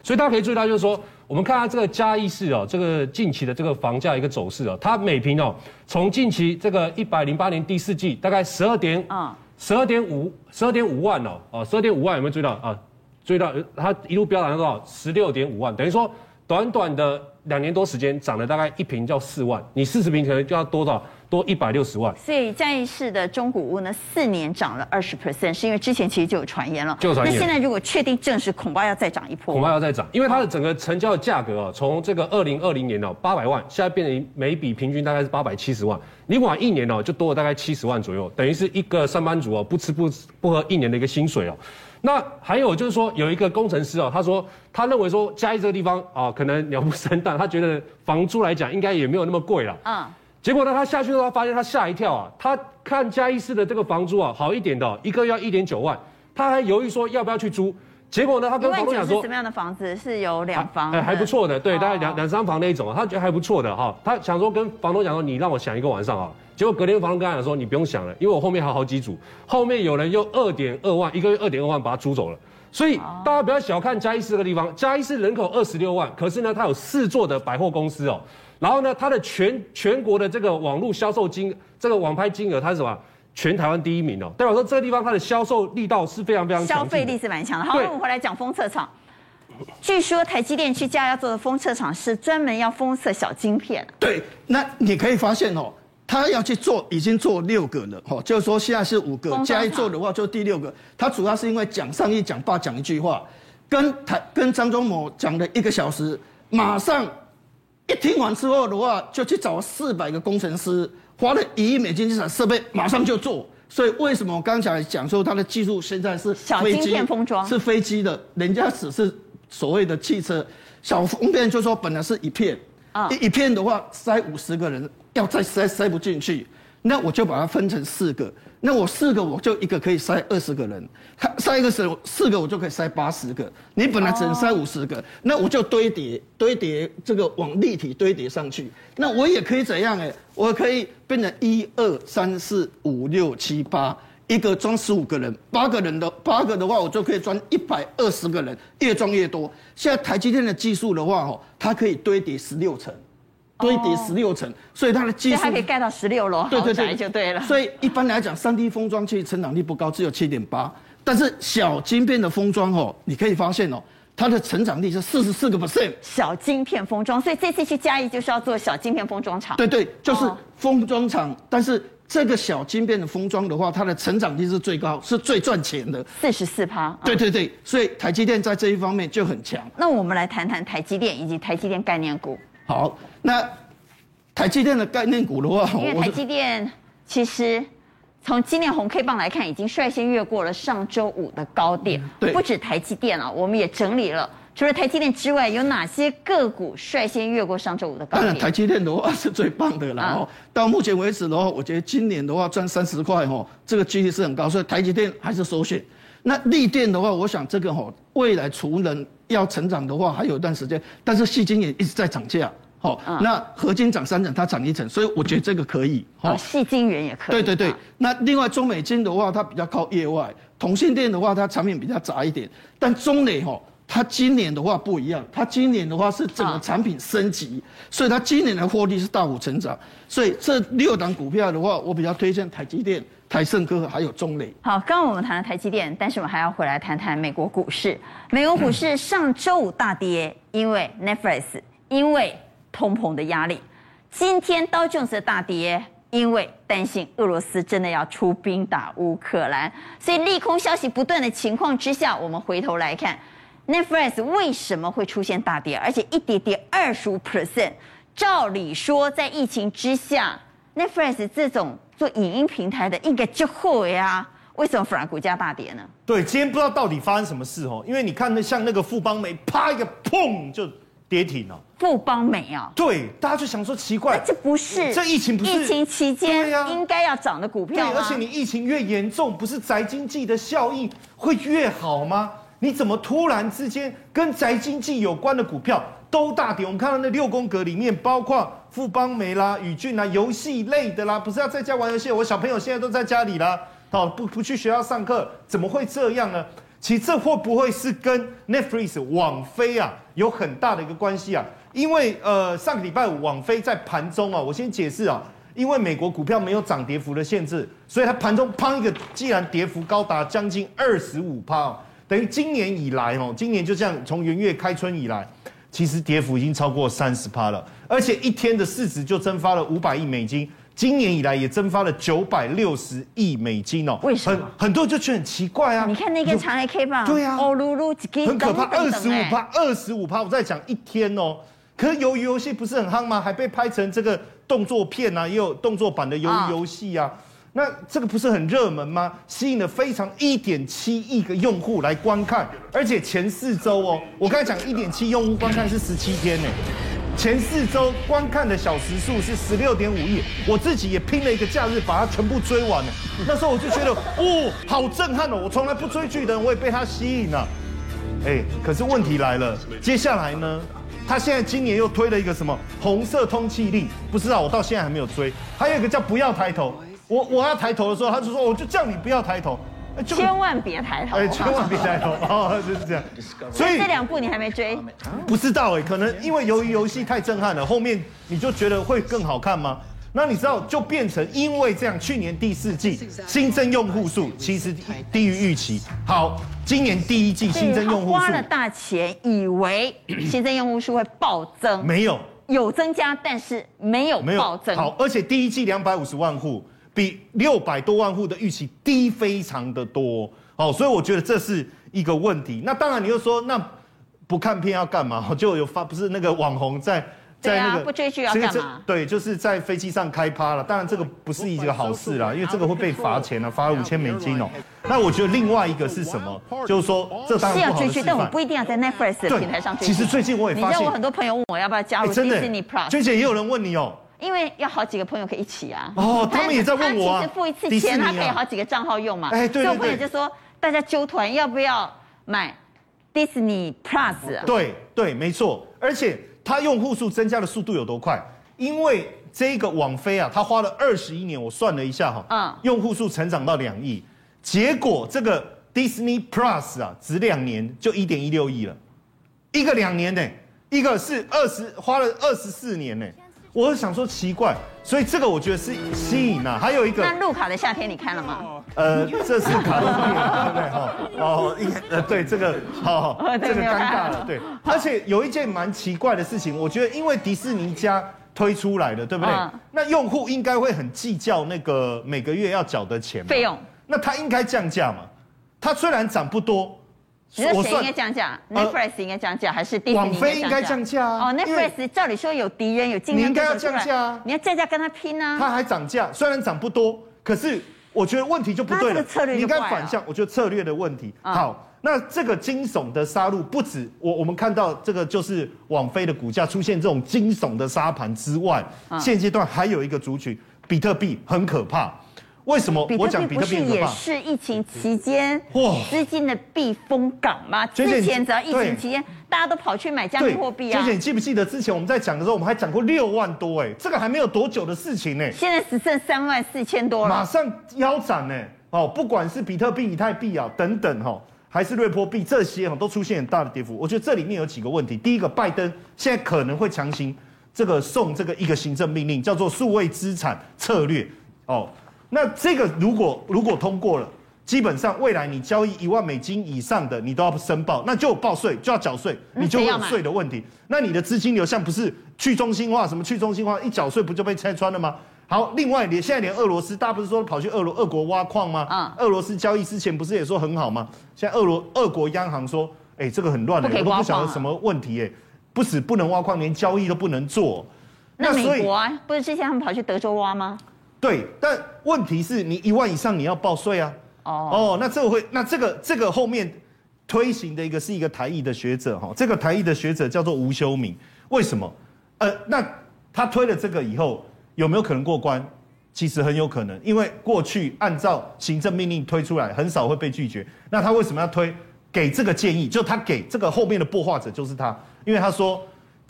所以大家可以注意到，就是说，我们看下这个嘉义市哦，这个近期的这个房价一个走势哦，它每平哦，从近期这个一百零八年第四季大概十二点啊，十二点五十二点五万哦，哦，十二点五万有没有注意到啊？注意到它一路飙涨到多少？十六点五万，等于说短短的两年多时间涨了大概一平叫四万，你四十平可能就要多少？多一百六十万，所以嘉义市的中古屋呢，四年涨了二十 percent，是因为之前其实就有传言了。就传言。那现在如果确定证实，恐怕要再涨一波。恐怕要再涨，因为它的整个成交的价格啊，从这个二零二零年哦八百万，现在变成每笔平均大概是八百七十万，你晚一年哦就多了大概七十万左右，等于是一个上班族哦不吃不不喝一年的一个薪水哦。那还有就是说，有一个工程师哦，他说他认为说嘉义这个地方啊，可能鸟不生蛋，他觉得房租来讲应该也没有那么贵了。嗯。结果呢，他下去的话，发现他吓一跳啊！他看嘉义市的这个房租啊，好一点的、哦，一个月要一点九万，他还犹豫说要不要去租。结果呢，他跟房东讲说，什么样的房子是有两房？哎，还不错的，对，大概两两三房那一种啊，他觉得还不错的哈。他想说跟房东讲说，你让我想一个晚上啊。结果隔天房东跟他讲说，你不用想了，因为我后面还有好几组，后面有人用二点二万，一个月二点二万把它租走了。所以大家不要小看嘉义市这个地方，嘉义市人口二十六万，可是呢，它有四座的百货公司哦。然后呢，它的全全国的这个网络销售金，这个网拍金额，它是什么？全台湾第一名哦。代表说这个地方它的销售力道是非常非常强，消费力是蛮强的。好，那我们回来讲封测厂。据说台积电去加要做的封测厂是专门要封测小晶片。对，那你可以发现哦，他要去做，已经做六个了哦，就是说现在是五个，加一做的话就第六个。他主要是因为讲上一讲罢讲一句话，跟台跟张忠谋讲了一个小时，马上。一听完之后的话，就去找四百个工程师，花了一亿美金去买设备，马上就做。所以为什么我刚才讲说它的技术现在是小晶片封装是飞机的，人家只是所谓的汽车小封片，就说本来是一片，一一片的话塞五十个人，要再塞塞不进去。那我就把它分成四个，那我四个我就一个可以塞二十个人，他塞一个四四个我就可以塞八十个。你本来只能塞五十个，那我就堆叠堆叠这个往立体堆叠上去。那我也可以怎样？哎，我可以变成一二三四五六七八，一个装十五个人，八个人的八个的话，我就可以装一百二十个人，越装越多。现在台积电的技术的话，哦，它可以堆叠十六层。堆叠十六层，所以它的技术，它可以盖到十六楼，对对对，就对了。所以一般来讲，三 D 封装其实成长率不高，只有七点八。但是小晶片的封装哦，你可以发现哦，它的成长率是四十四个 percent。小晶片封装，所以这次去嘉义就是要做小晶片封装厂。对对，就是封装厂。但是这个小晶片的封装的话，它的成长率是最高，是最赚钱的，四十四趴。对对对，所以台积电在这一方面就很强。那我们来谈谈台积电以及台积电概念股。好，那台积电的概念股的话，因为台积电其实从今年红 K 棒来看，已经率先越过了上周五的高点。对，不止台积电啊，我们也整理了，除了台积电之外，有哪些个股率先越过上周五的高点？当然，台积电的话是最棒的啦。然后到目前为止的话，我觉得今年的话赚三十块哦，这个几率是很高，所以台积电还是首选。那力电的话，我想这个哦，未来除能要成长的话，还有一段时间，但是细晶也一直在涨价。好，那合金涨三成，它涨一成，所以我觉得这个可以。哦，细晶圆也可以。对对对，那另外中美金的话，它比较靠业外；同性电的话，它产品比较杂一点。但中磊哈，它今年的话不一样，它今年的话是整个产品升级，所以它今年的获利是大幅成长。所以这六档股票的话，我比较推荐台积电、台盛科还有中磊。好，刚刚我们谈了台积电，但是我们还要回来谈谈美国股市。美国股市上周五大跌，因为 Netflix，因为通膨的压力，今天道琼斯的大跌，因为担心俄罗斯真的要出兵打乌克兰，所以利空消息不断的情况之下，我们回头来看，Netflix 为什么会出现大跌，而且一跌跌二十五 percent？照理说，在疫情之下，Netflix 这种做影音平台的应该就会呀，为什么反而股价大跌呢？对，今天不知道到底发生什么事哦，因为你看那像那个富邦媒，啪一个砰就跌停了。富邦美啊。对，大家就想说奇怪，这不是这疫情不是疫情期间对啊应该要涨的股对，票对？而且你疫情越严重，不是宅经济的效应会越好吗？你怎么突然之间跟宅经济有关的股票都大跌？我们看到那六宫格里面，包括富邦美啦、宇俊啦、游戏类的啦，不是要在家玩游戏？我小朋友现在都在家里啦，哦，不不去学校上课，怎么会这样呢？其实这会不会是跟 Netflix 网飞啊有很大的一个关系啊？因为呃上个礼拜五网飞在盘中啊，我先解释啊，因为美国股票没有涨跌幅的限制，所以它盘中砰一个，既然跌幅高达将近二十五趴。等于今年以来哦，今年就这样从元月开春以来，其实跌幅已经超过三十趴了，而且一天的市值就蒸发了五百亿美金，今年以来也蒸发了九百六十亿美金哦。为什么？很很多人就觉得很奇怪啊。你看那个长黑 K 棒，对啊，哦噜噜，很可怕，二十五趴，二十五趴，我在讲一天哦。可是鱿鱼游戏不是很夯吗？还被拍成这个动作片啊，也有动作版的鱿鱼游戏啊。那这个不是很热门吗？吸引了非常一点七亿个用户来观看，而且前四周哦，我刚才讲一点七用户观看是十七天呢，前四周观看的小时数是十六点五亿，我自己也拼了一个假日把它全部追完了。那时候我就觉得，哦，好震撼哦！我从来不追剧的人，我也被它吸引了。哎，可是问题来了，接下来呢？他现在今年又推了一个什么红色通缉令？不知道，我到现在还没有追。还有一个叫不要抬头。我我要抬头的时候，他就说我就叫你不要抬头，千万别抬头，哎，千万别抬头 [laughs] 哦，就是这样。所以这两部你还没追？不知道哎，可能因为由于游戏太震撼了，后面你就觉得会更好看吗？那你知道就变成因为这样，去年第四季新增用户数其实低于预期。好，今年第一季新增用户数花了大钱，以为 [clears throat] 新增用户数会暴增，没有，有增加，但是没有暴增。好，而且第一季两百五十万户。比六百多万户的预期低非常的多，好，所以我觉得这是一个问题。那当然，你又说那不看片要干嘛？[laughs] 就有发不是那个网红在在那个、啊、不追剧要干嘛？对，就是在飞机上开趴了。当然这个不是一个好事啦，因为这个会被罚钱啊，罚了五千美金哦。那我觉得另外一个是什么？就是说这当然是要追剧，但我不一定要在 Netflix 的平台上追。其实最近我也发现，你知道我很多朋友问我要不要加入 Disney Plus，娟姐也有人问你哦。因为要好几个朋友可以一起啊！哦，他们也在问我啊。他其实付一次钱，他可以好几个账号用嘛。哎，对对对。所以我朋友就说，大家揪团要不要买 Disney Plus？对对，没错。而且它用户数增加的速度有多快？因为这个网飞啊，它花了二十一年，我算了一下哈，嗯，用户数成长到两亿，结果这个 Disney Plus 啊，只两年就一点一六亿了，一个两年呢，一个是二十花了二十四年呢。我是想说奇怪，所以这个我觉得是吸引啊。还有一个，那路卡的夏天你看了吗？呃，这是卡通片，对不对？哈，哦，应该呃，对这个，好，这个尴尬了，对。而且有一件蛮奇怪的事情，我觉得因为迪士尼家推出来的，对不对？那用户应该会很计较那个每个月要缴的钱费用。那他应该降价嘛？他虽然涨不多。你说谁应该降价？Netflix 应该降价，还是迪士尼网飞应该降价啊？哦，Netflix 照理说有敌人有竞争，你应该要降价啊！你要降价跟他拼啊！他还涨价，虽然涨不多，可是我觉得问题就不对了。策略你应该反向，我觉得策略的问题。好，那这个惊悚的杀戮不止我，我们看到这个就是网飞的股价出现这种惊悚的杀盘之外，现阶段还有一个族群，比特币很可怕。为什么我讲比特币也是疫情期间哇资金的避风港吗？之前只要疫情期间，大家都跑去买加密货币啊。娟姐，你记不记得之前我们在讲的时候，我们还讲过六万多哎，这个还没有多久的事情呢。现在只剩三万四千多了，马上腰斩呢。哦，不管是比特币、以太币啊等等哈，还是瑞波币这些哈，都出现很大的跌幅。我觉得这里面有几个问题。第一个，拜登现在可能会强行这个送这个一个行政命令，叫做数位资产策略哦。那这个如果如果通过了，基本上未来你交易一万美金以上的，你都要申报，那就有报税，就要缴税，你就会有税的问题。那你的资金流向不是去中心化，什么去中心化，一缴税不就被拆穿了吗？好，另外连现在连俄罗斯，大家不是说跑去俄罗俄国挖矿吗？啊，俄罗斯交易之前不是也说很好吗？现在俄罗俄国央行说，哎，这个很乱的，我都不晓得什么问题，哎，不止不能挖矿，连交易都不能做。那美国啊，不是之前他们跑去德州挖吗？对，但问题是你一万以上你要报税啊。哦哦，那这个会，那这个这个后面推行的一个是一个台裔的学者哈，这个台裔的学者叫做吴修敏。为什么？呃，那他推了这个以后，有没有可能过关？其实很有可能，因为过去按照行政命令推出来，很少会被拒绝。那他为什么要推？给这个建议，就他给这个后面的擘画者就是他，因为他说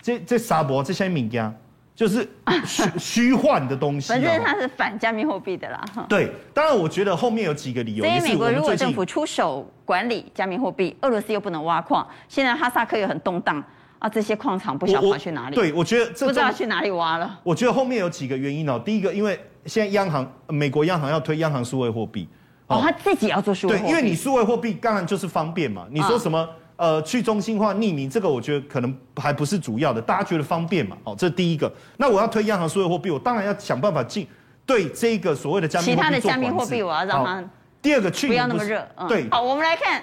这这沙博这些名家就是虚 [laughs] 虚幻的东西。反正它是反加密货币的啦。对，当然我觉得后面有几个理由。所以美国如果政府出手管理加密货币，俄罗斯又不能挖矿，现在哈萨克又很动荡。啊，这些矿场不晓得跑去哪里？对，我觉得这不知道去哪里挖了。我觉得后面有几个原因哦。第一个，因为现在央行，美国央行要推央行数位货币，哦，他自己要做数位货币。对，因为你数位货币当然就是方便嘛。你说什么？哦、呃，去中心化、匿名，这个我觉得可能还不是主要的。大家觉得方便嘛？哦，这是第一个。那我要推央行数位货币，我当然要想办法进对这个所谓的加密货币。其他的加密货币，我要让它第二个去不要那么热。嗯、对，好，我们来看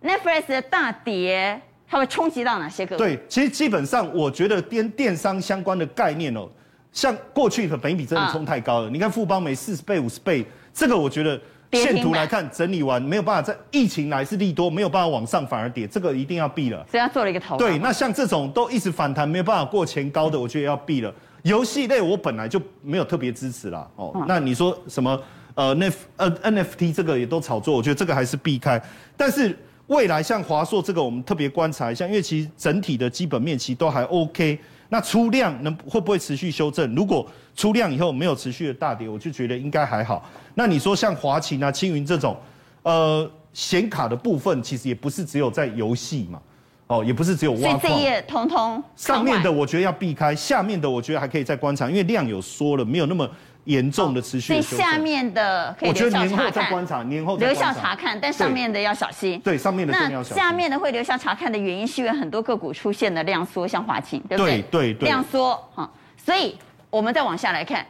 Netflix 的大跌。它会冲击到哪些个？对，其实基本上我觉得跟电商相关的概念哦，像过去的本益比真的冲太高了。啊、你看富邦美四十倍、五十倍，这个我觉得线图来看整理完没有办法在疫情来是利多，没有办法往上反而跌，这个一定要避了。所以他做了一个头。对，那像这种都一直反弹没有办法过前高的，我觉得要避了。游戏类我本来就没有特别支持啦。哦，嗯、那你说什么呃 N 呃 NFT 这个也都炒作，我觉得这个还是避开，但是。未来像华硕这个，我们特别观察一下，因为其实整体的基本面其实都还 OK。那出量能会不会持续修正？如果出量以后没有持续的大跌，我就觉得应该还好。那你说像华擎啊、青云这种，呃，显卡的部分其实也不是只有在游戏嘛，哦，也不是只有挖矿。所以这一页通通上面的我觉得要避开，下面的我觉得还可以再观察，因为量有缩了，没有那么。严重的持续的，所以下面的可以留校查看，观察年后留校查看，但上面的要小心。对，上面的要小心。那下面的会留校查看的原因，是因为很多个股出现了量缩，像华擎，对不对？对对。量缩哈，所以我们再往下来看，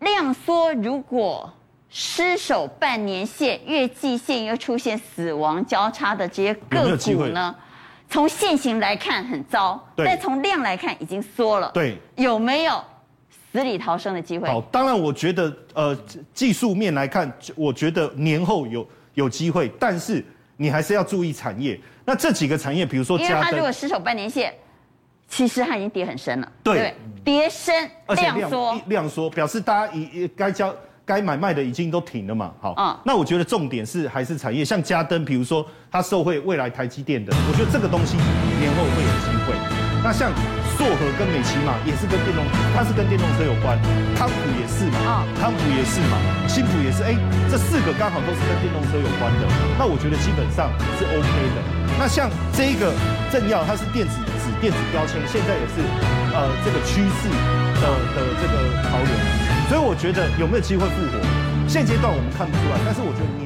量缩如果失守半年线、月季线又出现死亡交叉的这些个股呢？从线形来看很糟，但从量来看已经缩了。对，有没有？死里逃生的机会。好，当然，我觉得，呃，技术面来看，我觉得年后有有机会，但是你还是要注意产业。那这几个产业，比如说，因为它如果失守半年线，其实它已经跌很深了。对，对，跌深，量缩，量缩，表示大家已该交该买卖的已经都停了嘛。好，嗯，那我觉得重点是还是产业，像嘉登，比如说它受惠未来台积电的，我觉得这个东西年后会有机会。那像。硕和跟美琪玛也是跟电动，它是跟电动车有关，康普也是嘛，康普也是嘛，新普也是，哎，这四个刚好都是跟电动车有关的，那我觉得基本上是 OK 的。那像这个政要，它是电子纸、电子标签，现在也是呃这个趋势的的这个潮流，所以我觉得有没有机会复活，现阶段我们看不出来，但是我觉得。